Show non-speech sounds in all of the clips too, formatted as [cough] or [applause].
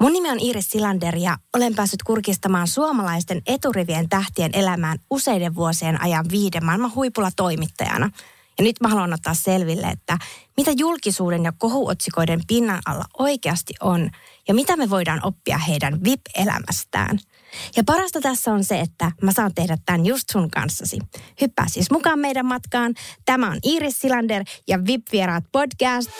Mun nimi on Iris Silander ja olen päässyt kurkistamaan suomalaisten eturivien tähtien elämään useiden vuosien ajan viiden maailman huipulla toimittajana. Ja nyt mä haluan ottaa selville, että mitä julkisuuden ja kohuotsikoiden pinnan alla oikeasti on ja mitä me voidaan oppia heidän VIP-elämästään. Ja parasta tässä on se, että mä saan tehdä tämän just sun kanssasi. Hyppää siis mukaan meidän matkaan. Tämä on Iris Silander ja VIP-vieraat podcast.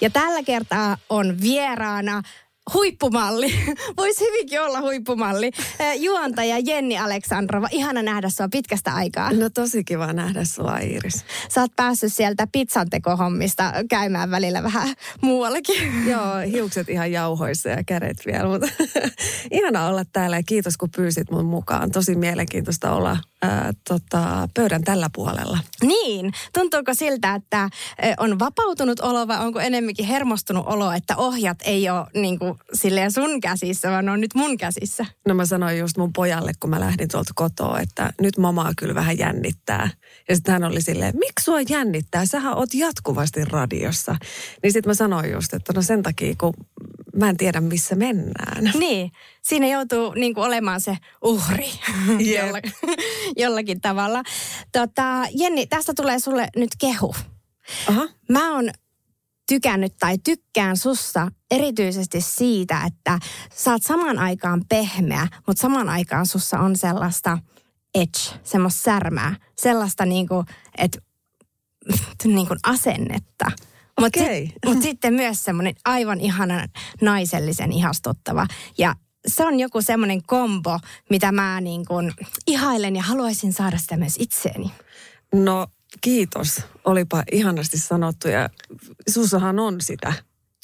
Ja tällä kertaa on vieraana huippumalli. [laughs] Voisi hyvinkin olla huippumalli. Juontaja Jenni Aleksandrova. Ihana nähdä sua pitkästä aikaa. No tosi kiva nähdä sua Iiris. Sä oot päässyt sieltä pizzantekohommista käymään välillä vähän muuallakin. [laughs] Joo, hiukset ihan jauhoissa ja kädet vielä. Mutta [laughs] ihana olla täällä ja kiitos kun pyysit mun mukaan. Tosi mielenkiintoista olla ää, tota, pöydän tällä puolella. Niin, tuntuuko siltä, että on vapautunut olo vai onko enemmänkin hermostunut olo, että ohjat ei ole niin kuin, silleen sun käsissä, vaan on nyt mun käsissä? No mä sanoin just mun pojalle, kun mä lähdin tuolta kotoa, että nyt mamaa kyllä vähän jännittää. Ja sitten hän oli silleen, miksi sua jännittää? Sähän oot jatkuvasti radiossa. Niin sitten mä sanoin just, että no sen takia, kun mä en tiedä, missä mennään. Niin, siinä joutuu niin kuin olemaan se uhri [laughs] Jep. jollakin, jollakin tavalla. Tota, Jenni, tästä tulee sulle nyt kehu. Aha. Mä oon tykännyt tai tykkään sussa erityisesti siitä, että sä oot saman aikaan pehmeä, mutta saman aikaan sussa on sellaista edge, semmoista särmää, sellaista niinku, että [laughs] niinku asennetta. Mutta Okei. sit, [laughs] mut sitten myös semmoinen aivan ihana naisellisen ihastuttava. Ja se on joku semmoinen kombo, mitä mä niin kuin ihailen ja haluaisin saada sitä myös itseeni. No kiitos. Olipa ihanasti sanottu ja sussahan on sitä.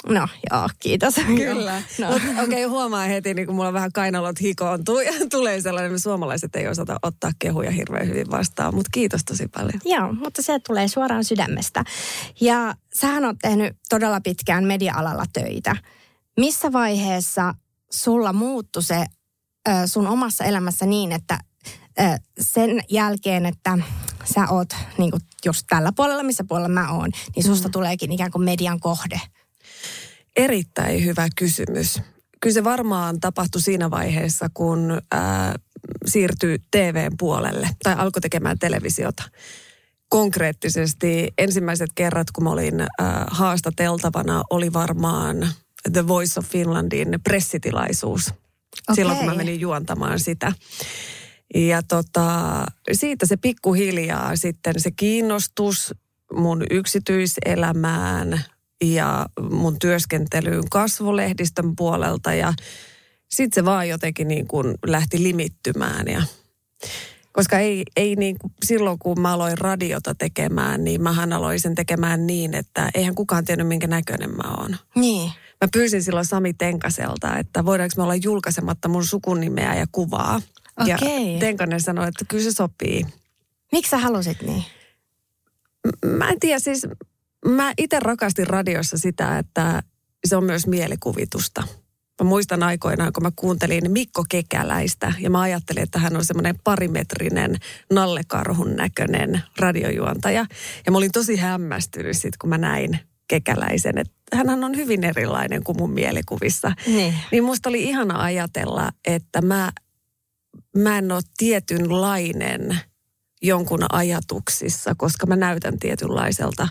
No joo, kiitos. Kyllä. No. Okei, okay, huomaa heti, niin kun mulla vähän kainalot hikoontuu ja [laughs] tulee sellainen, että suomalaiset ei osata ottaa kehuja hirveän hyvin vastaan. Mutta kiitos tosi paljon. Joo, mutta se tulee suoraan sydämestä. Ja sähän on tehnyt todella pitkään media-alalla töitä. Missä vaiheessa sulla muuttui se sun omassa elämässä niin, että sen jälkeen, että sä oot niin just tällä puolella, missä puolella mä oon, niin susta mm. tuleekin ikään kuin median kohde. Erittäin hyvä kysymys. Kyllä se varmaan tapahtui siinä vaiheessa, kun ää, siirtyi TVn puolelle tai alkoi tekemään televisiota. Konkreettisesti ensimmäiset kerrat, kun mä olin ää, haastateltavana, oli varmaan The Voice of Finlandin pressitilaisuus. Silloin, kun mä menin juontamaan sitä. Ja tota, siitä se pikkuhiljaa sitten se kiinnostus mun yksityiselämään ja mun työskentelyyn kasvolehdistön puolelta ja sitten se vaan jotenkin niin kuin lähti limittymään ja koska ei, ei niin kuin, silloin kun mä aloin radiota tekemään, niin mähän aloin sen tekemään niin, että eihän kukaan tiennyt minkä näköinen mä oon. Niin. Mä pyysin silloin Sami Tenkaselta, että voidaanko me olla julkaisematta mun sukunimeä ja kuvaa. Ja Okei. Tenkanen sanoi, että kyllä se sopii. Miksi sä halusit niin? M- Mä en tiedä, siis mä itse rakastin radiossa sitä, että se on myös mielikuvitusta. Mä muistan aikoinaan, kun mä kuuntelin Mikko Kekäläistä ja mä ajattelin, että hän on semmoinen parimetrinen nallekarhun näköinen radiojuontaja. Ja mä olin tosi hämmästynyt sit, kun mä näin Kekäläisen, että hän on hyvin erilainen kuin mun mielikuvissa. Niin. Niin musta oli ihana ajatella, että mä, mä en ole tietynlainen jonkun ajatuksissa, koska mä näytän tietynlaiselta,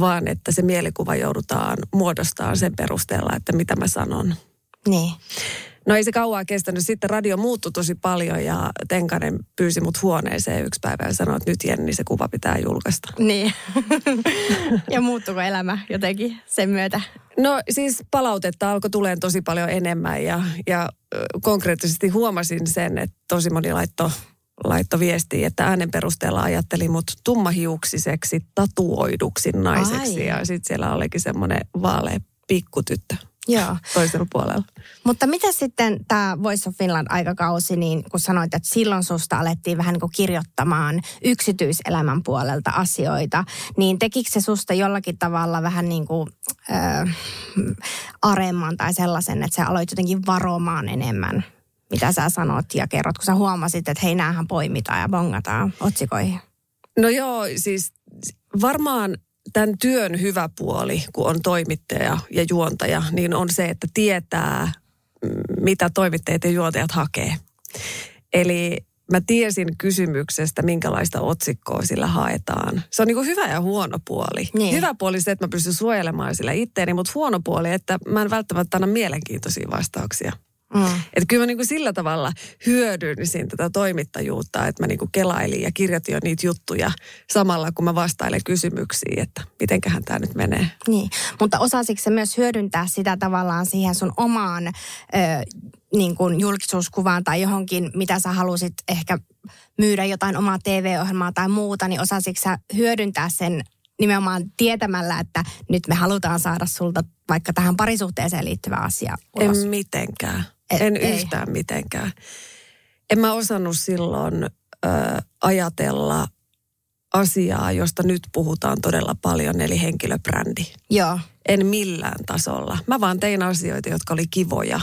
vaan että se mielikuva joudutaan muodostamaan sen perusteella, että mitä mä sanon. Niin. No ei se kauaa kestänyt. Sitten radio muuttui tosi paljon ja Tenkanen pyysi mut huoneeseen yksi päivä ja sanoi, että nyt Jenni se kuva pitää julkaista. Niin. [laughs] ja muuttuko elämä jotenkin sen myötä? No siis palautetta alkoi tulemaan tosi paljon enemmän ja, ja konkreettisesti huomasin sen, että tosi moni laittoi laitto viestiä, että äänen perusteella ajatteli mut tummahiuksiseksi tatuoiduksi naiseksi. Ai. Ja sitten siellä olikin semmoinen vaalea pikkutyttö. Joo. toisella puolella. Mutta mitä sitten tämä Voice of Finland aikakausi, niin kun sanoit, että silloin susta alettiin vähän niin kuin kirjoittamaan yksityiselämän puolelta asioita, niin tekikö se susta jollakin tavalla vähän niin kuin äh, aremman tai sellaisen, että sä aloit jotenkin varomaan enemmän, mitä sä sanot ja kerrot, kun sä huomasit, että hei, näähän poimitaan ja bongataan otsikoihin? No joo, siis varmaan tämän työn hyvä puoli, kun on toimittaja ja juontaja, niin on se, että tietää, mitä toimittajat ja juontajat hakee. Eli mä tiesin kysymyksestä, minkälaista otsikkoa sillä haetaan. Se on niin hyvä ja huono puoli. Niin. Hyvä puoli se, että mä pystyn suojelemaan sillä itteeni, mutta huono puoli, että mä en välttämättä anna mielenkiintoisia vastauksia. Mm. Että kyllä mä niin kuin sillä tavalla hyödynsin tätä toimittajuutta, että mä niin kuin kelailin ja kirjoitin jo niitä juttuja samalla, kun mä vastailen kysymyksiin, että mitenköhän tämä nyt menee. Niin, mutta osasitko se myös hyödyntää sitä tavallaan siihen sun omaan ö, niin kuin julkisuuskuvaan tai johonkin, mitä sä halusit ehkä myydä jotain omaa TV-ohjelmaa tai muuta, niin osasitko sä hyödyntää sen nimenomaan tietämällä, että nyt me halutaan saada sulta vaikka tähän parisuhteeseen liittyvä asia ulos? En mitenkään. Et, en ei. yhtään mitenkään. En mä osannut silloin ö, ajatella asiaa, josta nyt puhutaan todella paljon, eli henkilöbrändi. Joo. En millään tasolla. Mä vaan tein asioita, jotka oli kivoja.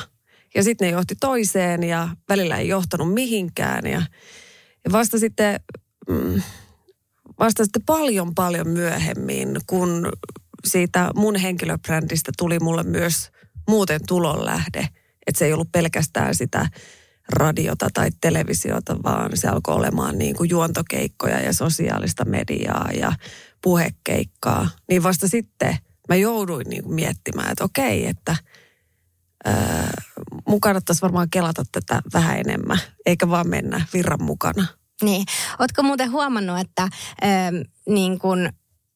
Ja sitten ne johti toiseen ja välillä ei johtanut mihinkään. Ja, ja vasta sitten... Mm, vasta sitten paljon paljon myöhemmin, kun siitä mun henkilöbrändistä tuli mulle myös muuten tulonlähde – että se ei ollut pelkästään sitä radiota tai televisiota, vaan se alkoi olemaan niin kuin juontokeikkoja ja sosiaalista mediaa ja puhekeikkaa. Niin vasta sitten mä jouduin niin kuin miettimään, että okei, että ää, mun kannattaisi varmaan kelata tätä vähän enemmän, eikä vaan mennä virran mukana. Niin. Ootko muuten huomannut, että ää, niin kun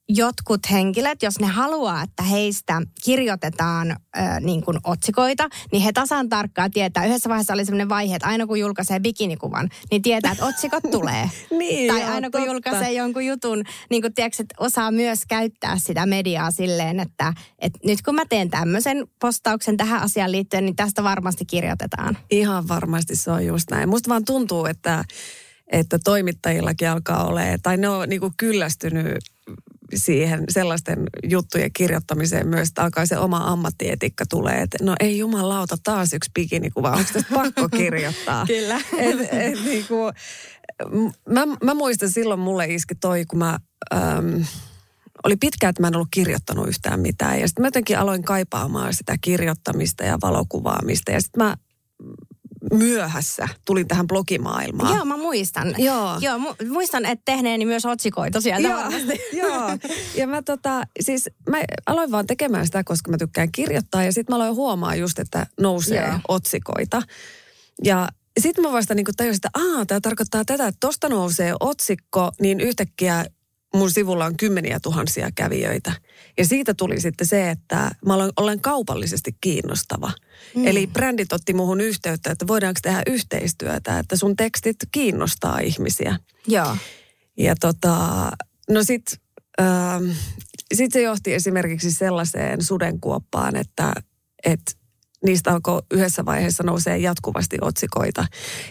jotkut henkilöt, jos ne haluaa, että heistä kirjoitetaan äh, niin kuin otsikoita, niin he tasan tarkkaan tietää. Yhdessä vaiheessa oli sellainen vaihe, että aina kun julkaisee bikinikuvan, niin tietää, että otsikot [laughs] tulee. niin, tai joo, aina kun totta. julkaisee jonkun jutun, niin kuin tiedätkö, että osaa myös käyttää sitä mediaa silleen, että, että nyt kun mä teen tämmöisen postauksen tähän asiaan liittyen, niin tästä varmasti kirjoitetaan. Ihan varmasti se on just näin. Musta vaan tuntuu, että että toimittajillakin alkaa olemaan, tai ne on niin kuin kyllästynyt siihen sellaisten juttujen kirjoittamiseen myös, että alkaa se oma ammattietikka tulee, että no ei jumalauta taas yksi bikinikuva, onko tästä pakko [laughs] kirjoittaa? Kyllä. Et, et, niin kuin, mä, mä muistan silloin mulle iski toi, kun mä... Äm, oli pitkään, että mä en ollut kirjoittanut yhtään mitään. Ja sitten mä jotenkin aloin kaipaamaan sitä kirjoittamista ja valokuvaamista. Ja sitten mä myöhässä tulin tähän blogimaailmaan. Joo, mä muistan. Joo. Joo, mu- muistan, että tehneeni myös otsikoita sieltä Joo, [laughs] joo. Ja mä tota, siis mä aloin vaan tekemään sitä, koska mä tykkään kirjoittaa. Ja sitten mä aloin huomaa just, että nousee joo. otsikoita. Ja sitten mä vasta niin tajusin, että aah, tämä tarkoittaa tätä, että tosta nousee otsikko, niin yhtäkkiä mun sivulla on kymmeniä tuhansia kävijöitä. Ja siitä tuli sitten se, että mä olen, olen kaupallisesti kiinnostava. Mm. Eli brändit otti muhun yhteyttä, että voidaanko tehdä yhteistyötä, että sun tekstit kiinnostaa ihmisiä. Joo. Ja tota, no sit, ähm, sit se johti esimerkiksi sellaiseen sudenkuoppaan, että, että niistä alkoi yhdessä vaiheessa nousee jatkuvasti otsikoita.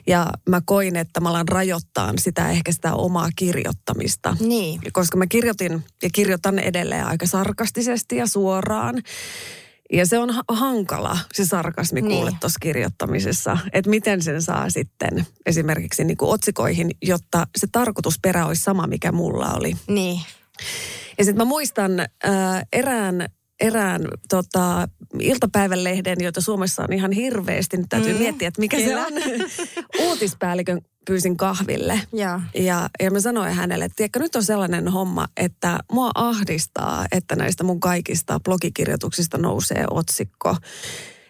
Ja mä koin, että mä alan rajoittaa sitä ehkä sitä omaa kirjoittamista. Niin. Koska mä kirjoitin ja kirjoitan edelleen aika sarkastisesti ja suoraan. Ja se on hankala, se sarkasmi niin. kuule tuossa kirjoittamisessa. Että miten sen saa sitten esimerkiksi niin kuin otsikoihin, jotta se tarkoitusperä olisi sama, mikä mulla oli. Niin. Ja sitten mä muistan äh, erään erään tota, iltapäivälehden, joita Suomessa on ihan hirveästi. Nyt täytyy mm. miettiä, että mikä Kyllä. se on. [laughs] Uutispäällikön pyysin kahville. Ja, ja, ja mä sanoin hänelle, että tiedätkö, nyt on sellainen homma, että mua ahdistaa, että näistä mun kaikista blogikirjoituksista nousee otsikko.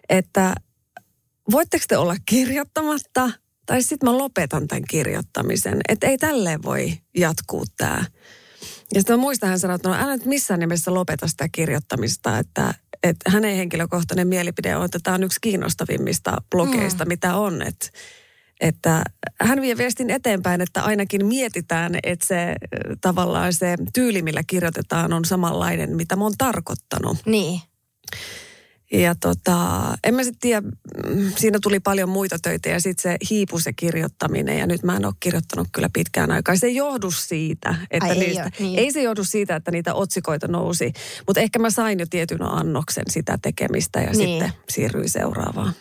Että voitteko te olla kirjoittamatta, tai sitten mä lopetan tämän kirjoittamisen. Että ei tälleen voi jatkuu tämä. Ja sitten mä muistan, hän sanoi, että no älä nyt missään nimessä lopeta sitä kirjoittamista, että, että hänen henkilökohtainen mielipide on, että tämä on yksi kiinnostavimmista blogeista, mm. mitä on. Että, että hän vie viestin eteenpäin, että ainakin mietitään, että se tavallaan se tyyli, millä kirjoitetaan, on samanlainen, mitä mä oon tarkoittanut. Niin. Ja tota, en mä sitten tiedä, mm, siinä tuli paljon muita töitä ja sitten se hiipui se kirjoittaminen ja nyt mä en ole kirjoittanut kyllä pitkään aikaa. Se ei johdu siitä, että Ai, ei niistä, ole, niin. ei se johdu siitä, että niitä otsikoita nousi, mutta ehkä mä sain jo tietyn annoksen sitä tekemistä ja Niin. sitten siirryin seuraavaan.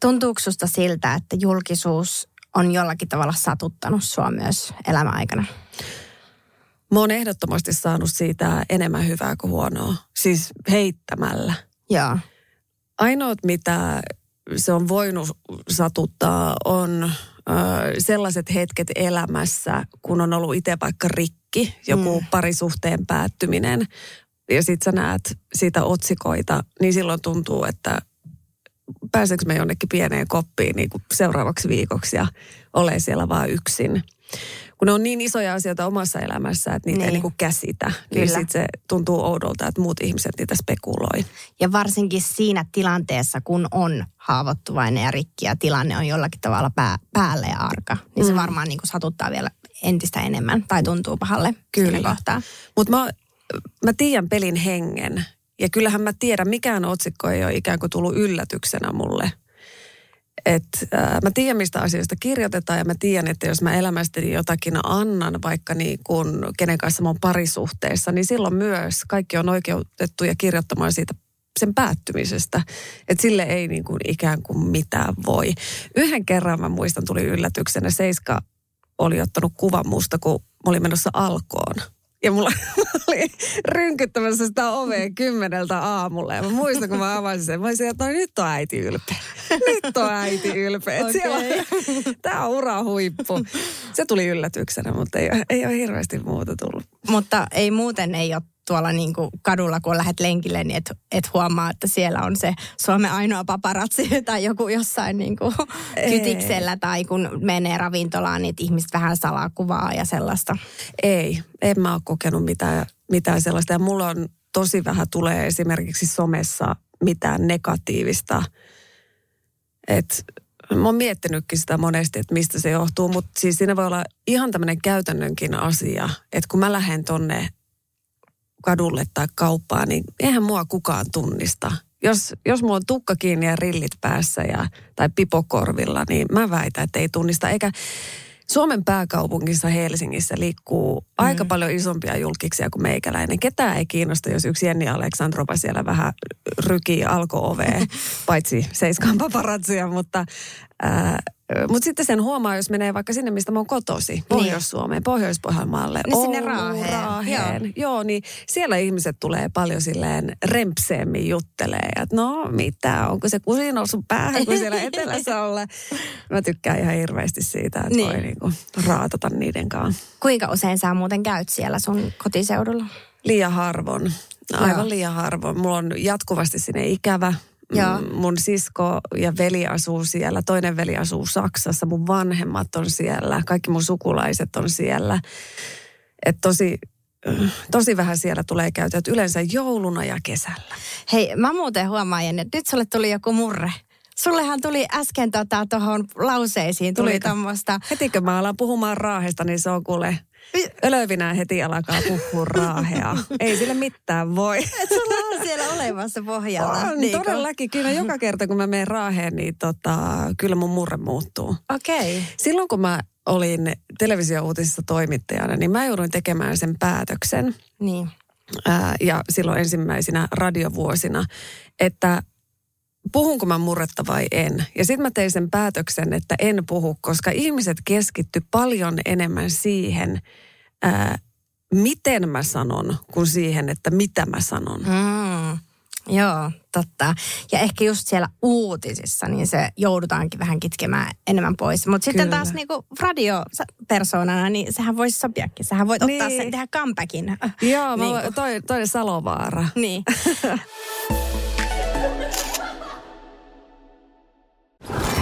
Tuntuuko susta siltä, että julkisuus on jollakin tavalla satuttanut sua myös elämäaikana? Mä oon ehdottomasti saanut siitä enemmän hyvää kuin huonoa, siis heittämällä. Joo. Ainoat, mitä se on voinut satuttaa, on ö, sellaiset hetket elämässä, kun on ollut itse vaikka rikki, joku mm. parisuhteen päättyminen, ja sit sä näet siitä otsikoita, niin silloin tuntuu, että pääseekö me jonnekin pieneen koppiin niin kuin seuraavaksi viikoksi ja ole siellä vaan yksin. Kun ne on niin isoja asioita omassa elämässä, että niitä niin. ei Niin. niin kuin käsitä, niin Kyllä. sitten se tuntuu oudolta, että muut ihmiset niitä spekuloi. Ja varsinkin siinä tilanteessa, kun on haavoittuvainen ja rikki ja tilanne on jollakin tavalla pää, päällä ja arka, niin se Mm. varmaan niin kuin satuttaa vielä entistä enemmän tai tuntuu pahalle Kyllä. kohtaa. Mutta mä, mä tiedän pelin hengen. Ja kyllähän mä tiedän, mikään otsikko ei ole ikään kuin tullut yllätyksenä mulle. Et, äh, mä tiedän, mistä asioista kirjoitetaan ja mä tiedän, että jos mä elämästäni jotakin annan, vaikka niin kun, kenen kanssa mä oon parisuhteessa, niin silloin myös kaikki on oikeutettuja kirjoittamaan siitä sen päättymisestä. Että sille ei niin kuin ikään kuin mitään voi. Yhden kerran mä muistan tuli yllätyksenä. Seiska oli ottanut kuvan musta, kun mä olin menossa alkoon. Ja [laughs] mulla oli rynkyttämässä sitä ovea kymmeneltä aamulla. Ja mä muistan, kun mä avasin sen. Mä olisin, että no, nyt on äiti ylpeä. Nyt on äiti ylpeä. Okay. Siellä, tää on ura huippu. Se tuli yllätyksenä, mutta ei, ei ole hirveästi muuta tullut. Mutta ei muuten ei ole tuolla niin kuin kadulla, kun lähdet lenkille, niin et, et huomaa, että siellä on se Suomen ainoa paparatsi [laughs] tai joku jossain niin kuin kytiksellä tai kun menee ravintolaan, niin ihmiset vähän salaa kuvaa ja sellaista. Ei, en mä ole kokenut mitään, mitään sellaista. Ja mulla on tosi vähän tulee esimerkiksi somessa mitään negatiivista. Et, mä oon miettinytkin sitä monesti, että mistä se johtuu, mutta siis siinä voi olla ihan tämmöinen käytännönkin asia, että kun mä lähden tonne kadulle tai kauppaan, niin eihän mua kukaan tunnista. Jos, jos mulla on tukka kiinni ja rillit päässä ja, tai pipokorvilla, niin mä väitän, että ei tunnista. Eikä Suomen pääkaupungissa Helsingissä liikkuu mm. aika paljon isompia julkiksia kuin meikäläinen. Ketään ei kiinnosta, jos yksi Jenni Aleksandrova siellä vähän rykii alko-oveen, [laughs] paitsi seiskaan paparatsia, mutta... Ää, mutta sitten sen huomaa, jos menee vaikka sinne, mistä mä oon kotosi, Pohjois-Suomeen, Pohjois-Pohjanmaalle. Niin sinne Raaheen. Raaheen. Joo. Joo, niin siellä ihmiset tulee paljon silleen rempseemmin juttelee. Että no mitä, onko se kusi noussut päähän, kun siellä [laughs] etelässä ollaan. Mä tykkään ihan hirveästi siitä, että niin. Niin. voi niinku raatata niiden kanssa. Kuinka usein sä muuten käyt siellä sun kotiseudulla? Liian harvoin. Aivan Joo. liian harvoin. Mulla on jatkuvasti sinne ikävä. Joo. Mm, Mun sisko ja veli asuu siellä. Toinen veli asuu Saksassa. Mun vanhemmat on siellä. Kaikki mun sukulaiset on siellä. Et tosi, tosi vähän siellä tulee käytyä. Yleensä jouluna ja kesällä. Hei, mä muuten huomaan, Jenni, että nyt sulle tuli joku murre. Sullehan tuli äsken tota, tuohon lauseisiin, tuli Tuliko? tämmöistä. Heti kun mä alan puhumaan raahesta, niin se on kuule... Ölövinä heti alkaa puhua raahea. [laughs] Ei sille mitään voi. Et sulla olemassa pohjalla. On, Niinku. todellakin. Kyllä joka kerta, kun mä menen raaheen, niin tota, kyllä mun murre muuttuu. Okei. Okay. Silloin, kun mä olin televisiouutisissa toimittajana, niin mä jouduin tekemään sen päätöksen. Niin. Ää, ja silloin ensimmäisinä radiovuosina, että puhunko mä murretta vai en. Ja sitten mä tein sen päätöksen, että en puhu, koska ihmiset keskitty paljon enemmän siihen, ää, miten mä sanon, kuin siihen, että mitä mä sanon. Mm. Joo, totta. Ja ehkä just siellä uutisissa, niin se joudutaankin vähän kitkemään enemmän pois. Mutta sitten taas niinku radiopersonana, niin sehän voisi sopiakin. Sähän voit ottaa Niin. sen, tehdä comebackin. Joo, mä, Niinku. toi, toi Salovaara. Niin. [laughs]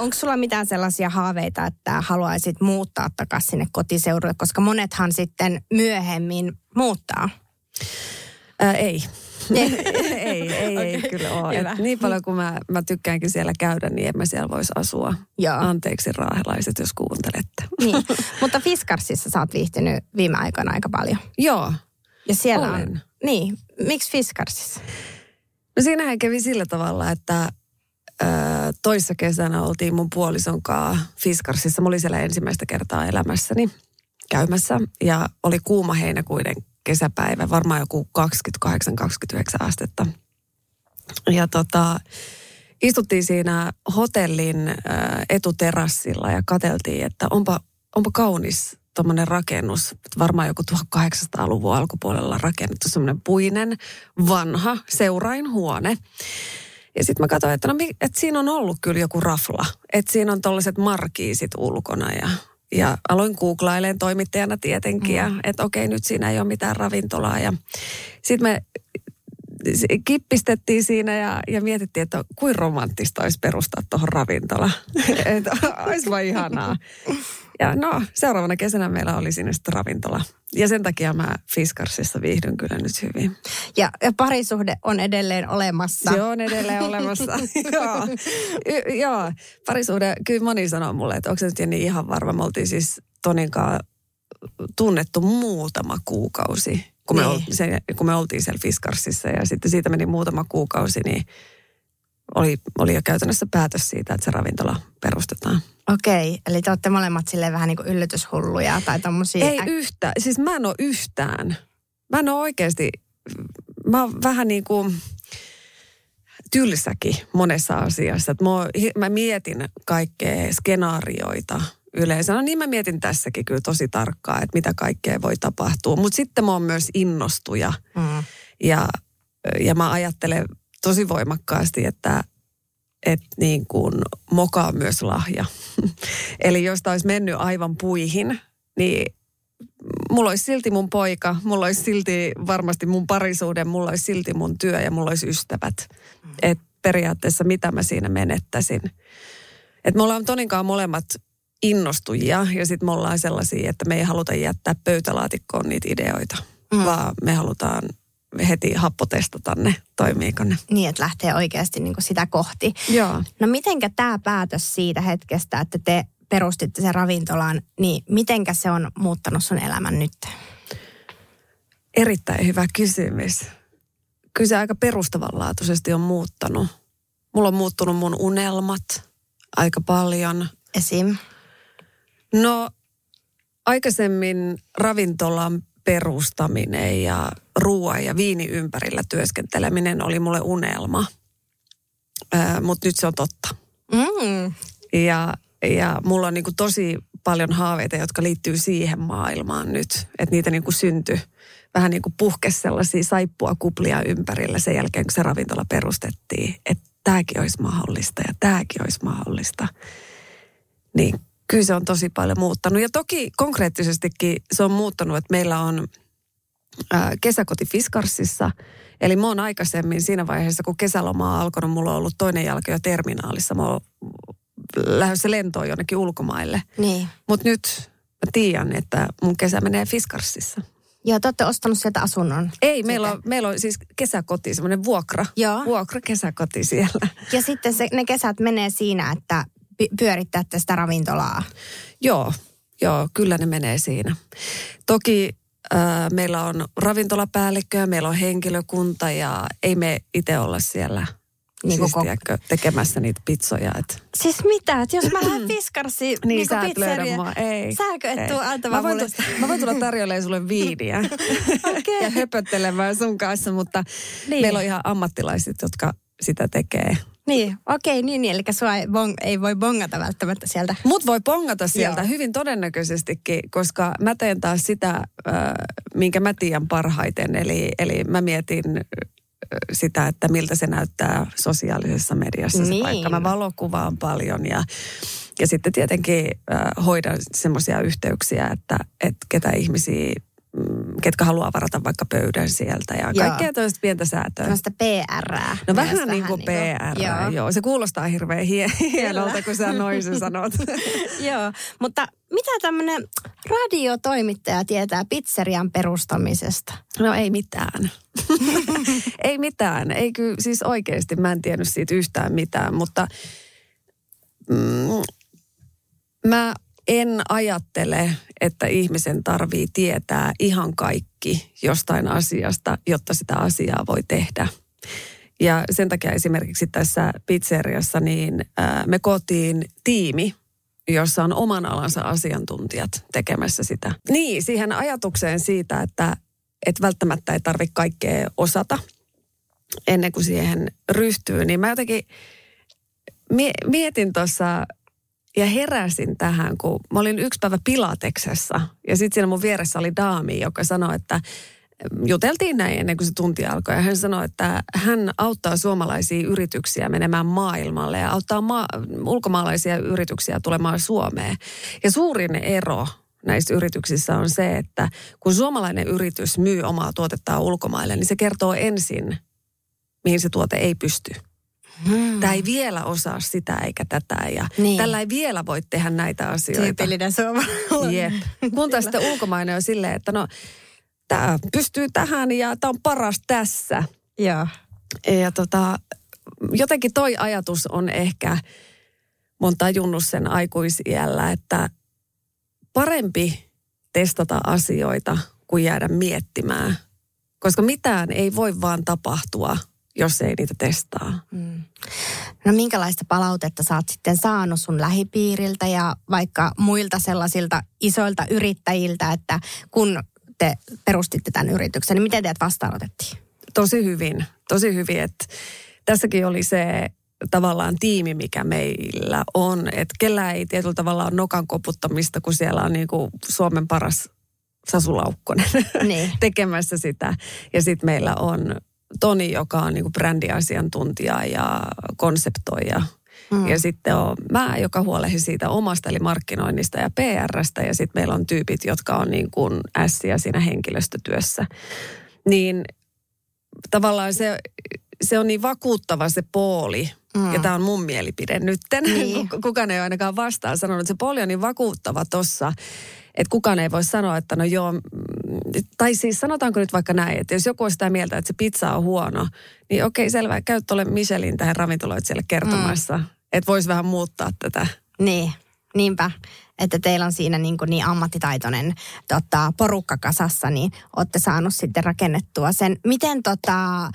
Onko sulla mitään sellaisia haaveita, että haluaisit muuttaa takaisin sinne kotiseudulle, koska monethan sitten myöhemmin muuttaa? Ää, [laughs] [laughs] ei. ei, ei, ei, ei kyllä ole. Et niin paljon kuin mä, mä tykkäänkin siellä käydä, niin en mä siellä voisi asua. Joo. Anteeksi raahelaiset, jos kuuntelette. [laughs] Niin. Mutta Fiskarsissa sä oot viihtynyt viime aikoina aika paljon. Joo. Ja siellä on... Olen. Niin. Miksi Fiskarsissa? No siinähän kävi sillä tavalla, että toissa kesänä oltiin mun puolison kanssa Fiskarsissa. Mä olin siellä ensimmäistä kertaa elämässäni käymässä ja oli kuuma heinäkuinen kesäpäivä, varmaan joku 28-29 astetta. Ja tota, istuttiin siinä hotellin etuterassilla ja kateltiin, että onpa, onpa kaunis tuommoinen rakennus, varmaan joku 1800-luvun alkupuolella rakennettu semmoinen puinen, vanha seurainhuone. Ja sitten mä katsoin, että, no, että siinä on ollut kyllä joku rafla. Että siinä on tollaiset markiisit ulkona ja, ja aloin googlailemaan toimittajana tietenkin. Ja, että okei, nyt siinä ei ole mitään ravintolaa. Ja sitten me kippistettiin siinä ja, ja mietittiin, että kuin romanttista olisi perustaa tuohon ravintola. [laughs] että olisi vaan ihanaa. Ja no, seuraavana kesänä meillä oli sinne sitten ravintola. Ja sen takia mä Fiskarsissa viihdyn kyllä nyt hyvin. Ja, ja parisuhde on edelleen olemassa. Se on edelleen olemassa. [laughs] joo. Y- joo, parisuhde, kyllä moni sanoo mulle, että onko se nyt niin ihan varma. Me oltiin siis Toninkaan tunnettu muutama kuukausi, kun me, Niin. sen, kun me oltiin siellä Fiskarsissa. Ja sitten siitä meni muutama kuukausi, niin oli, oli jo käytännössä päätös siitä, että se ravintola perustetaan. Okei, eli te olette molemmat silleen vähän niin kuin yllätyshulluja tai tommosia. Ei yhtään. Siis mä en ole yhtään. Mä en ole oikeasti, mä oon vähän niin kuin tylsäkin monessa asiassa. Mä, oon- mä mietin kaikkea skenaarioita yleensä. No niin mä mietin tässäkin kyllä tosi tarkkaan, että mitä kaikkea voi tapahtua. Mutta sitten mä oon myös innostuja. Mm. Ja, ja mä ajattelen tosi voimakkaasti, että, että niin kuin moka on myös lahja. [laughs] Eli jos olisi mennyt aivan puihin, niin mulla olisi silti mun poika, mulla olisi silti varmasti mun parisuuden, mulla olisi silti mun työ ja mulla olisi ystävät. Mm. Että periaatteessa mitä mä siinä menettäisin. Et me ollaan Toninkaan molemmat innostujia ja sitten me ollaan sellaisia, että me ei haluta jättää pöytälaatikkoon niitä ideoita, mm. vaan me halutaan heti happotestata ne, toimiiko ne. Niin, että lähtee oikeasti niin kuin sitä kohti. Joo. No mitenkä tämä päätös siitä hetkestä, että te perustitte sen ravintolan, niin mitenkä se on muuttanut sun elämän nyt? Erittäin hyvä kysymys. Kyllä se aika perustavanlaatuisesti on muuttanut. Mulla on muuttunut mun unelmat aika paljon. Esim. No aikaisemmin ravintolan perustaminen ja ruoan ja viini ympärillä työskenteleminen oli mulle unelma. Mutta nyt se on totta. Mm. Ja, ja mulla on niinku tosi paljon haaveita, jotka liittyy siihen maailmaan nyt. Että niitä niinku syntyi vähän niin kuin puhkesi sellaisia saippua kuplia ympärillä sen jälkeen, kun se ravintola perustettiin. Että tämäkin olisi mahdollista ja tämäkin olisi mahdollista. Niin kyllä se on tosi paljon muuttanut. Ja toki konkreettisestikin se on muuttanut, että meillä on kesäkoti Fiskarsissa. Eli mä oon aikaisemmin siinä vaiheessa, kun kesäloma on alkanut, mulla on ollut toinen jalka jo terminaalissa. Mä oon lähdössä lentoon jonnekin ulkomaille. Niin. Mutta nyt mä tiedän, että mun kesä menee Fiskarsissa. Joo, te olette ostanut sieltä asunnon. Ei, meillä on, meillä on siis kesäkoti, semmoinen vuokra. Joo. Vuokra kesäkoti siellä. Ja sitten se, ne kesät menee siinä, että py- pyörittäette sitä ravintolaa. Joo, joo, kyllä ne menee siinä. Toki äh, meillä on ravintolapäällikkö, meillä on henkilökunta ja ei me itse olla siellä Niin siis, kuin tiedätkö, tekemässä niitä pizzoja. Et. Siis mitä, että jos mä lähden [clears throat] fiskarsiin Niin, niin sä et löydä mua. Ei. Sääkö et ei. tuu antamaan mä voin, mulle tu- mä voin tulla tarjoilemaan sulle viiniä [laughs] Okei. ja höpöttelemään sun kanssa, mutta niin. meillä on ihan ammattilaiset, jotka sitä tekee. Niin, okei, niin, niin, eli sua ei, bong, ei voi bongata välttämättä sieltä. Mut voi pongata sieltä Joo. hyvin todennäköisestikin, koska mä teen taas sitä, äh, minkä mä tiedän parhaiten. Eli, eli mä mietin sitä, että miltä se näyttää sosiaalisessa mediassa se Niin. paikka. Mä valokuvaan paljon ja, ja sitten tietenkin äh, hoidan semmoisia yhteyksiä, että, että ketä ihmisiä, ketkä haluaa varata vaikka pöydän sieltä ja Joo. kaikkea toista pientä säätöä. Tällaista PR. No vähän niin kuin PR, joo. joo. Se kuulostaa hirveän hie- hienolta, kun sä noin sen sanot. [laughs] Joo, mutta mitä tämmöinen radiotoimittaja tietää pizzerian perustamisesta? No ei mitään. [laughs] ei mitään. Ei kyllä, siis oikeasti mä en tiennyt siitä yhtään mitään, mutta mm, mä en ajattele, että ihmisen tarvii tietää ihan kaikki jostain asiasta, jotta sitä asiaa voi tehdä. Ja sen takia esimerkiksi tässä pizzeriassa niin ää, me kotiin tiimi, jossa on oman alansa asiantuntijat tekemässä sitä. Niin, siihen ajatukseen siitä, että, että välttämättä ei tarvitse kaikkea osata ennen kuin siihen ryhtyy, niin mä jotenkin mie- mietin tuossa ja heräsin tähän, kun mä olin yksi päivä Pilateksessa ja sitten siinä mun vieressä oli daami, joka sanoi, että juteltiin näin ennen kuin se tunti alkoi. Ja hän sanoi, että hän auttaa suomalaisia yrityksiä menemään maailmalle ja auttaa maa, ulkomaalaisia yrityksiä tulemaan Suomeen. Ja suurin ero näissä yrityksissä on se, että kun suomalainen yritys myy omaa tuotettaan ulkomaille, niin se kertoo ensin, mihin se tuote ei pysty. Hmm. Tämä ei vielä osaa sitä eikä tätä ja Niin. tällä ei vielä voi tehdä näitä asioita. Tyypillinen suomalainen. Kun taas sitten ulkomainen on silleen, että no tämä pystyy tähän ja tämä on paras tässä. Joo. Ja tota, jotenkin toi ajatus on ehkä, mä oon tajunnut sen aikuisiällä, että parempi testata asioita kuin jäädä miettimään. Koska mitään ei voi vaan tapahtua, jos ei niitä testaa. No minkälaista palautetta sä oot sitten saanut sun lähipiiriltä ja vaikka muilta sellaisilta isoilta yrittäjiltä, että kun te perustitte tämän yrityksen, niin miten teidät vastaanotettiin? tosi hyvin, tosi hyvin. Että tässäkin oli se tavallaan tiimi, mikä meillä on. Että kellä ei tietyllä tavalla ole nokan koputtamista, kun siellä on niin kuin Suomen paras Sasu Laukkonen Niin. [laughs] tekemässä sitä. Ja sitten meillä on Toni, joka on niin kuin brändiasiantuntija ja konseptoija. Mm. Ja sitten on mä, joka huolehdin siitä omasta, eli markkinoinnista ja PRstä. Ja sitten meillä on tyypit, jotka on niin kuin ässiä siinä henkilöstötyössä. Niin tavallaan se, se on niin vakuuttava se pooli, mm. ja tämä on mun mielipide nyt. Niin. [laughs] Kukaan ei ole ainakaan vastaan sanonut, että se pooli on niin vakuuttava tossa, että kukaan ei voi sanoa, että no joo, mm, tai siis sanotaanko nyt vaikka näin, että jos joku on sitä mieltä, että se pizza on huono, niin okei selvä, käy tuolle Michelin tähän ravintoloitsijalle kertomassa, mm. että voisi vähän muuttaa tätä. Niin, niinpä. Että teillä on siinä niin, kuin niin ammattitaitoinen tota, porukka kasassa, niin olette saanut sitten rakennettua sen. Miten tota,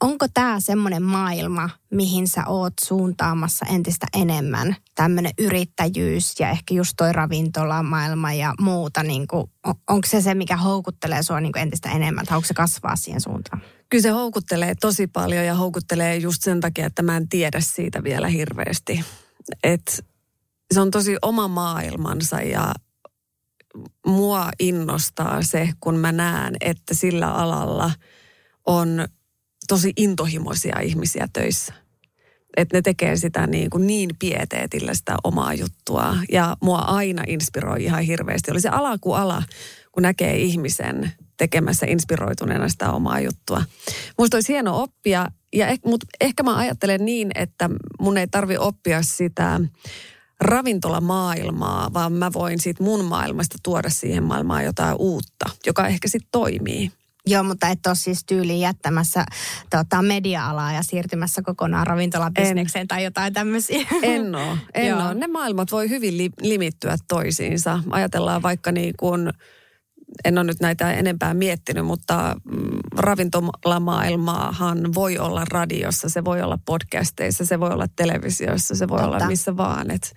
onko tämä semmoinen maailma, mihin sä oot suuntaamassa entistä enemmän? Tämmöinen yrittäjyys ja ehkä just toi ravintolamaailma ja muuta. Niin kuin, on, onko se se, mikä houkuttelee sua niin kuin entistä enemmän? Tai onko se kasvaa siihen suuntaan? Kyllä se houkuttelee tosi paljon ja houkuttelee just sen takia, että mä en tiedä siitä vielä hirveästi. Et se on tosi oma maailmansa ja mua innostaa se, kun mä näen, että sillä alalla on tosi intohimoisia ihmisiä töissä. Että ne tekee sitä niin, kuin niin pieteetillä sitä omaa juttua. Ja mua aina inspiroi ihan hirveästi. Oli se ala kuin ala, kun näkee ihmisen tekemässä inspiroituneena sitä omaa juttua. Musta olisi hieno oppia, ja eh, mutta ehkä mä ajattelen niin, että mun ei tarvi oppia sitä ravintolamaailmaa, vaan mä voin siitä mun maailmasta tuoda siihen maailmaan jotain uutta, joka ehkä sitten toimii. Joo, mutta et ole siis tyyliin jättämässä tota, media-alaa ja siirtymässä kokonaan ravintolabisnekseen tai jotain tämmöisiä. En ole, en [laughs] ole. Ne maailmat voi hyvin li- limittyä toisiinsa. Ajatellaan vaikka niin kuin, en ole nyt näitä enempää miettinyt, mutta mm, ravintolamaailmaahan voi olla radiossa, se voi olla podcasteissa, se voi olla televisiossa, se voi Totta. olla missä vaan. Et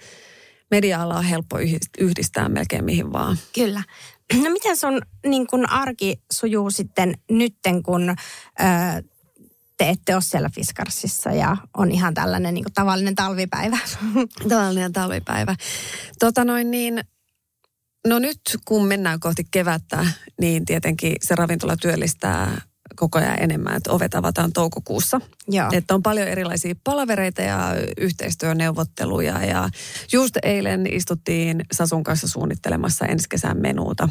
media-ala on helppo yhdist- yhdistää melkein mihin vaan. Kyllä. No miten sun niin kun arki sujuu sitten nytten, kun ö, te ette ole siellä Fiskarsissa ja on ihan tällainen niin tavallinen talvipäivä? Tavallinen talvipäivä. Tota noin niin, no nyt kun mennään kohti kevättä, niin tietenkin se ravintola työllistää koko ajan enemmän, että ovet avataan toukokuussa. Joo. Että on paljon erilaisia palavereita ja yhteistyöneuvotteluja ja just eilen istuttiin Sasun kanssa suunnittelemassa ensi kesän menuuta.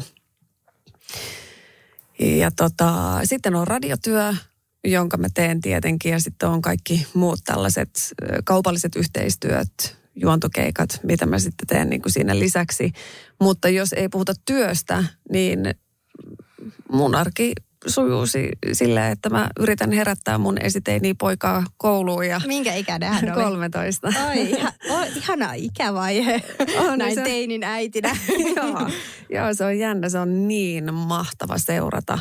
Ja tota, sitten on radiotyö, jonka mä teen tietenkin ja sitten on kaikki muut tällaiset kaupalliset yhteistyöt, juontokeikat, mitä mä sitten teen niin kuin siinä lisäksi. Mutta jos ei puhuta työstä, niin mun arki sujuu si- silleen, että mä yritän herättää mun esiteini poikaa kouluun ja Minkä ikäinen hän oli? 13. Ai, iha, oh, ihana ikävaihe. On, Näin se- teinin äitinä. [laughs] joo, joo, se on jännä. Se on niin mahtava seurata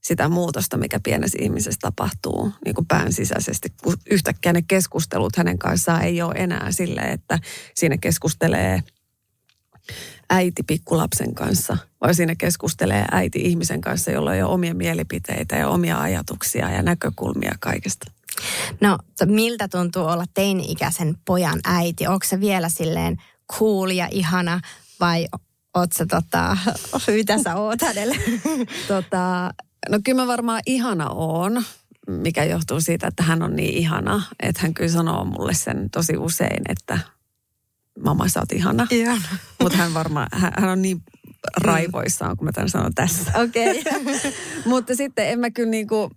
sitä muutosta, mikä pienessä ihmisessä tapahtuu niin kuin pään sisäisesti. Kun yhtäkkiä ne keskustelut hänen kanssaan ei ole enää sille, että siinä keskustelee äiti pikkulapsen kanssa, vaan siinä keskustelee äiti ihmisen kanssa, jolla on jo omia mielipiteitä ja omia ajatuksia ja näkökulmia kaikesta. No, miltä tuntuu olla teini-ikäisen pojan äiti? Onko se vielä silleen cool ja ihana vai oot sä tota, [laughs] mitä sä oot hänelle? [laughs] Tota, no kyllä mä varmaan ihana oon, mikä johtuu siitä, että hän on niin ihana. Että hän kyllä sanoo mulle sen tosi usein, että mamma sä oot ihana. Ihana. Mutta hän varmaan, hän, hän on niin raivoissaan, kun mä tämän sanon tässä. Okei. Okay. [laughs] Mutta sitten en mä kyllä niinku,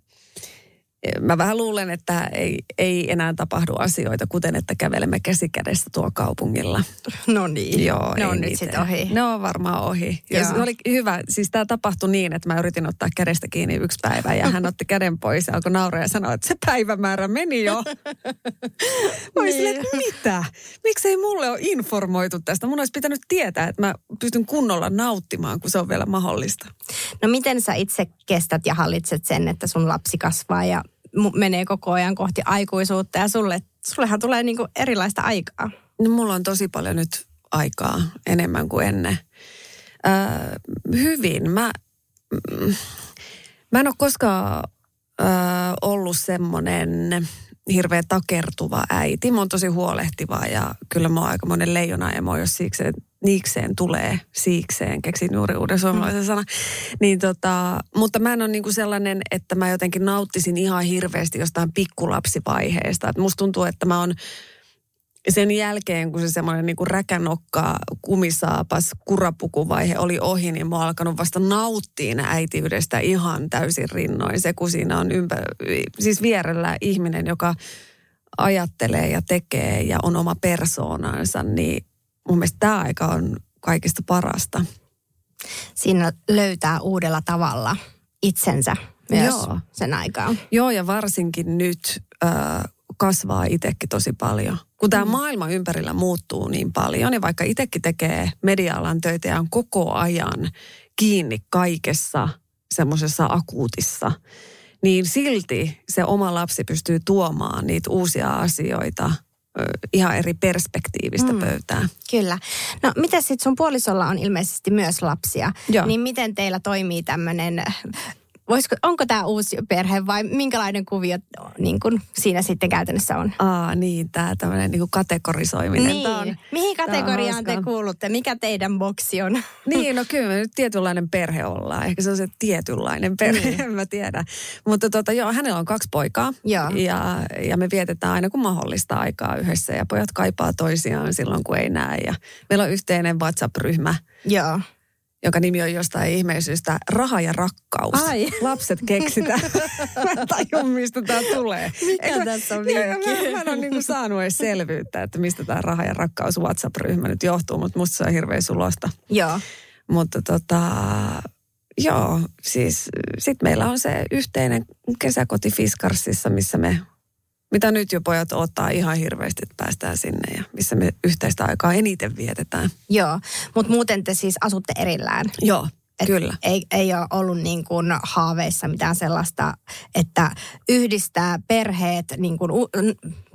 mä vähän luulen, että ei, ei enää tapahdu asioita, kuten että kävelemme käsikädessä tuo kaupungilla. No niin. Joo, ne ei on nyt sitten ohi. Ne on varmaan ohi. Ja se oli hyvä. Siis tämä tapahtui niin, että mä yritin ottaa kädestä kiinni yksi päivä ja hän otti käden pois ja alkoi nauraa ja sanoi, että se päivämäärä meni jo. [laughs] Mä olin silleen, että mitä? Miksei mulle ole informoitu tästä? Mun olisi pitänyt tietää, että mä pystyn kunnolla nauttimaan, kun se on vielä mahdollista. No miten sä itse kestät ja hallitset sen, että sun lapsi kasvaa ja menee koko ajan kohti aikuisuutta ja sulle, sullehan tulee niinku erilaista aikaa. No, mulla on tosi paljon nyt aikaa enemmän kuin ennen. Öö, hyvin. Mä, mä en ole koskaan öö, ollut semmoinen hirveä takertuva äiti. Mä oon tosi huolehtiva ja kyllä mä oon aika monen leijonaemo, jos siikseen, niikseen tulee siikseen, keksin juuri uuden suomalaisen sanan. Niin tota, mutta mä en ole niinku sellainen, että mä jotenkin nauttisin ihan hirveästi jostain pikkulapsivaiheesta. Et musta tuntuu, että mä oon sen jälkeen, kun se semmoinen niin räkänokka, kumisaapas, kurapukuvaihe oli ohi, niin mä oon alkanut vasta nauttiin äitiydestä ihan täysin rinnoin. Se, kun siinä on ympä, siis vierellä ihminen, joka ajattelee ja tekee ja on oma persoonansa, niin mun mielestä tämä aika on kaikista parasta. Siinä löytää uudella tavalla itsensä myös Joo. sen aikaa. Joo, ja varsinkin nyt äh, kasvaa itsekin tosi paljon. Kun tämä mm. maailma ympärillä muuttuu niin paljon, niin vaikka itsekin tekee media-alan töitä ja on koko ajan kiinni kaikessa semmoisessa akuutissa, niin silti se oma lapsi pystyy tuomaan niitä uusia asioita ihan eri perspektiivistä mm. pöytään. Kyllä. No miten sitten sun puolisolla on ilmeisesti myös lapsia, Joo. niin miten teillä toimii tämmöinen, voisiko, onko tämä uusi perhe vai minkälainen kuvio niin kun siinä sitten käytännössä on? Aa, niin, tämä tämmöinen niin kategorisoiminen. Tää on, Niin. Mihin kategoriaan te kuulutte? Mikä teidän boksi on? [laughs] Niin, no kyllä me nyt tietynlainen perhe ollaan. Ehkä se on se tietynlainen perhe, Niin. en mä tiedä. Mutta tota, joo, hänellä on kaksi poikaa. Joo. Ja, ja me vietetään aina kun mahdollista aikaa yhdessä. Ja pojat kaipaa toisiaan silloin, kun ei näe. Ja meillä on yhteinen WhatsApp-ryhmä, Joo. Joka nimi on jostain ihmeisyystä Raha ja rakkaus. Ai. [laughs] Lapset keksitä. [laughs] mä en tajua, mistä tämä tulee. Mikä Eikö- tässä on vinkki? Mä, mä en ole niinku saanut edes selvyyttä, että mistä tämä Raha ja rakkaus WhatsApp-ryhmä nyt johtuu, mutta musta se on hirveän sulosta. Joo. Mutta tota, joo, siis sitten meillä on se yhteinen kesäkoti Fiskarsissa, missä me, mitä nyt jo pojat ottaa ihan hirveästi, että päästään sinne ja missä me yhteistä aikaa eniten vietetään. Joo, mutta muuten te siis asutte erillään. Joo, Et kyllä. Ei, ei ole ollut niin kuin haaveissa mitään sellaista, että yhdistää perheet niin kuin u-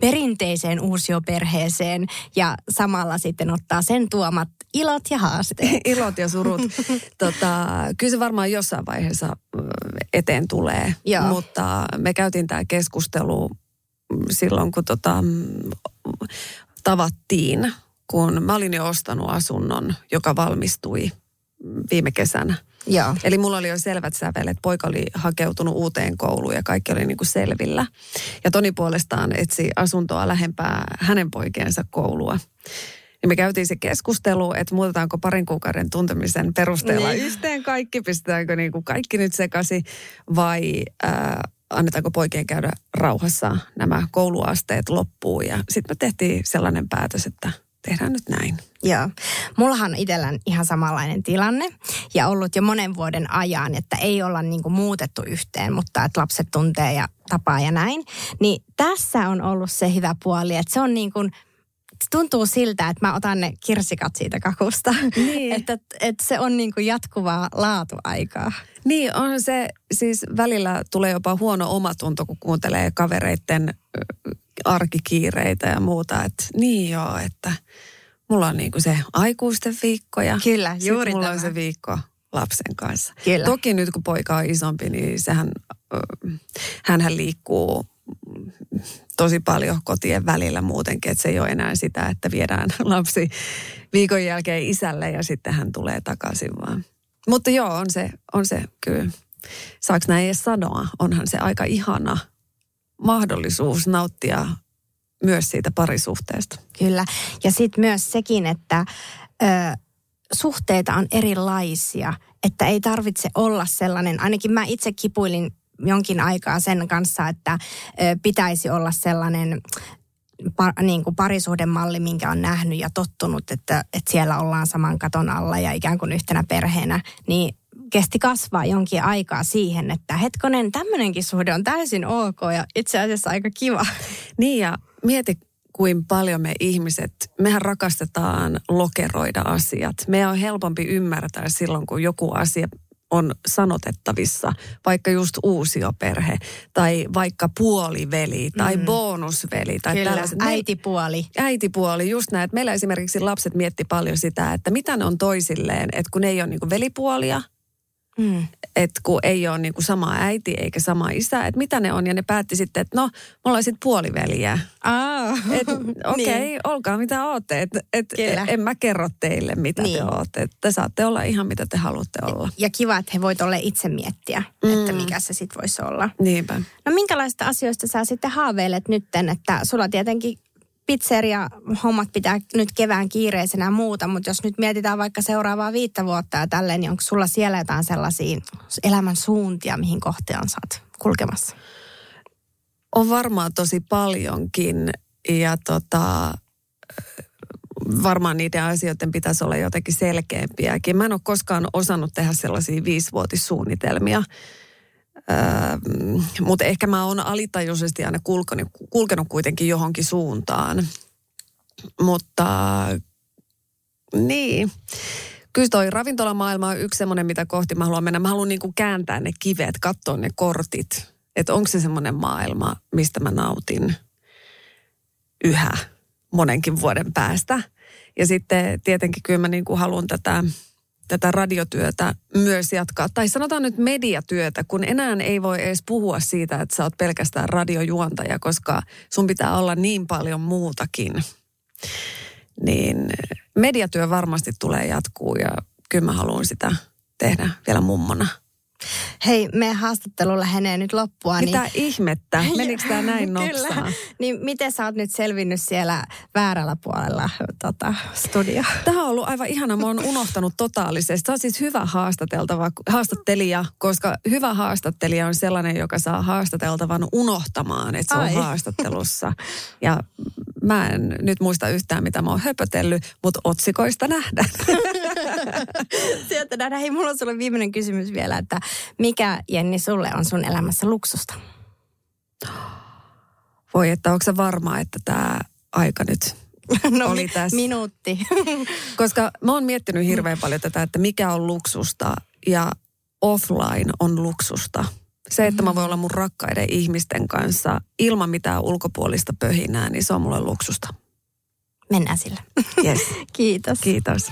perinteiseen uusioperheeseen ja samalla sitten ottaa sen tuomat ilot ja haasteet. [laughs] Ilot ja surut. [laughs] tota, kyllä se varmaan jossain vaiheessa eteen tulee. Joo. Mutta me käytiin tämä keskustelu silloin, kun tota, mm, tavattiin, kun mä olin jo ostanut asunnon, joka valmistui viime kesänä. Joo. Eli mulla oli jo selvät sävelet. Poika oli hakeutunut uuteen kouluun ja kaikki oli niin kuin selvillä. Ja Toni puolestaan etsi asuntoa lähempää hänen poikiensa koulua. Ja me käytiin se keskustelu, että muutetaanko parin kuukauden tuntemisen perusteella Niin. yhteen kaikki, pistetäänkö niin kuin kaikki nyt sekaisin vai äh, annetaanko poikien käydä rauhassa nämä kouluasteet loppuun. Ja sitten me tehtiin sellainen päätös, että tehdään nyt näin. Joo. Mullahan itsellään ihan samanlainen tilanne ja ollut jo monen vuoden ajan, että ei olla niin kuin muutettu yhteen, mutta että lapset tuntee ja tapaa ja näin. Niin tässä on ollut se hyvä puoli, että se on niin kuin, tuntuu siltä, että mä otan ne kirsikat siitä kakusta. Niin. [laughs] että, että se on niin kuin jatkuvaa laatuaikaa. Niin, on se, siis välillä tulee jopa huono omatunto, kun kuuntelee kavereiden arkikiireitä ja muuta. Että niin joo, että mulla on niinku se aikuisten viikko ja Kyllä, juuri mulla on tämä. se viikko lapsen kanssa. Kyllä. Toki nyt kun poika on isompi, niin sehän, hänhän liikkuu tosi paljon kotien välillä muutenkin, että se ei ole enää sitä, että viedään [laughs] lapsi viikon jälkeen isälle ja sitten hän tulee takaisin vaan. Mutta joo, on se, on se kyllä. Saaks näin edes sanoa? Onhan se aika ihana mahdollisuus nauttia myös siitä parisuhteesta. Kyllä. Ja sitten myös sekin, että ö, suhteita on erilaisia. Että ei tarvitse olla sellainen, ainakin mä itse kipuilin jonkin aikaa sen kanssa, että pitäisi olla sellainen pa, niin kuin parisuhdemalli, minkä on nähnyt ja tottunut, että, että siellä ollaan saman katon alla ja ikään kuin yhtenä perheenä, niin kesti kasvaa jonkin aikaa siihen, että hetkonen, tämmöinenkin suhde on täysin ok ja itse asiassa aika kiva. Niin ja mieti, kuin paljon me ihmiset, mehän rakastetaan lokeroida asiat. Meidän on helpompi ymmärtää silloin, kun joku asia on sanotettavissa, vaikka just uusioperhe tai vaikka puoliveli tai mm. bonusveli tai Kyllä, tällaiset. Äitipuoli. äitipuoli, just näin. Meillä esimerkiksi lapset mietti paljon sitä, että mitä ne on toisilleen, että kun ne ei ole niin velipuolia, Mm. että kun ei ole niin sama äiti eikä sama isä, että mitä ne on. Ja ne päätti sitten, että no, me ollaan sitten puoliveliä. Että [laughs] okei, okay, niin. olkaa mitä ootte. Et, et, Kyllä. en mä kerro teille, mitä Niin. te ootte. Et te saatte olla ihan mitä te haluatte olla. Ja kiva, että he voit olla itse miettiä, mm. että mikä se sitten voisi olla. Niinpä. No minkälaista asioista sä sitten haaveilet nytten, että sulla tietenkin pizzeria hommat pitää nyt kevään kiireisenä ja muuta, mutta jos nyt mietitään vaikka seuraavaa viittä vuotta ja tälleen, niin onko sulla siellä jotain sellaisia elämän suuntia, mihin kohtaan oot kulkemassa? On varmaan tosi paljonkin ja tota, varmaan niiden asioiden pitäisi olla jotenkin selkeämpiäkin. Mä en ole koskaan osannut tehdä sellaisia viisivuotissuunnitelmia, öö, mutta ehkä mä oon alitajuisesti aina kulkenut, kulkenut kuitenkin johonkin suuntaan. Mutta niin, kyllä toi ravintolamaailma on yksi semmoinen, mitä kohti mä haluan mennä. Mä haluan niin kuin kääntää ne kivet, katsoa ne kortit. Että onko se semmoinen maailma, mistä mä nautin yhä monenkin vuoden päästä. Ja sitten tietenkin kyllä mä niin kuin haluan tätä, tätä radiotyötä myös jatkaa. Tai sanotaan nyt mediatyötä, kun enää ei voi edes puhua siitä, että sä oot pelkästään radiojuontaja, koska sun pitää olla niin paljon muutakin. Niin mediatyö varmasti tulee jatkuu ja kyllä mä haluan sitä tehdä vielä mummona. Hei, meidän haastattelu lähenee nyt loppua. Mitä niin... ihmettä? [laughs] Menikö tämä näin nopsaa? Kyllä. Niin miten sä oot nyt selvinnyt siellä väärällä puolella tota, studio? Tämä on ollut aivan ihana. Mä oon unohtanut totaalisesti. Tämä on siis hyvä haastateltava, haastattelija, koska hyvä haastattelija on sellainen, joka saa haastateltavan unohtamaan, että se on Ai. [laughs] haastattelussa. Ja mä en nyt muista yhtään, mitä mä oon höpötellyt, mutta otsikoista nähdään. [laughs] Sieltä nähdään. Hei, mulla on sulle viimeinen kysymys vielä, että mikä Jenni sulle on sun elämässä luksusta? Voi, että onko se varmaa, että tämä aika nyt [laughs] No, oli tässä? Minuutti. [laughs] Koska mä oon miettinyt hirveän paljon tätä, että mikä on luksusta ja offline on luksusta. Se, että mä voin olla mun rakkaiden ihmisten kanssa ilman mitään ulkopuolista pöhinää, niin se on mulle luksusta. Mennään sillä. Yes. [laughs] Kiitos. Kiitos.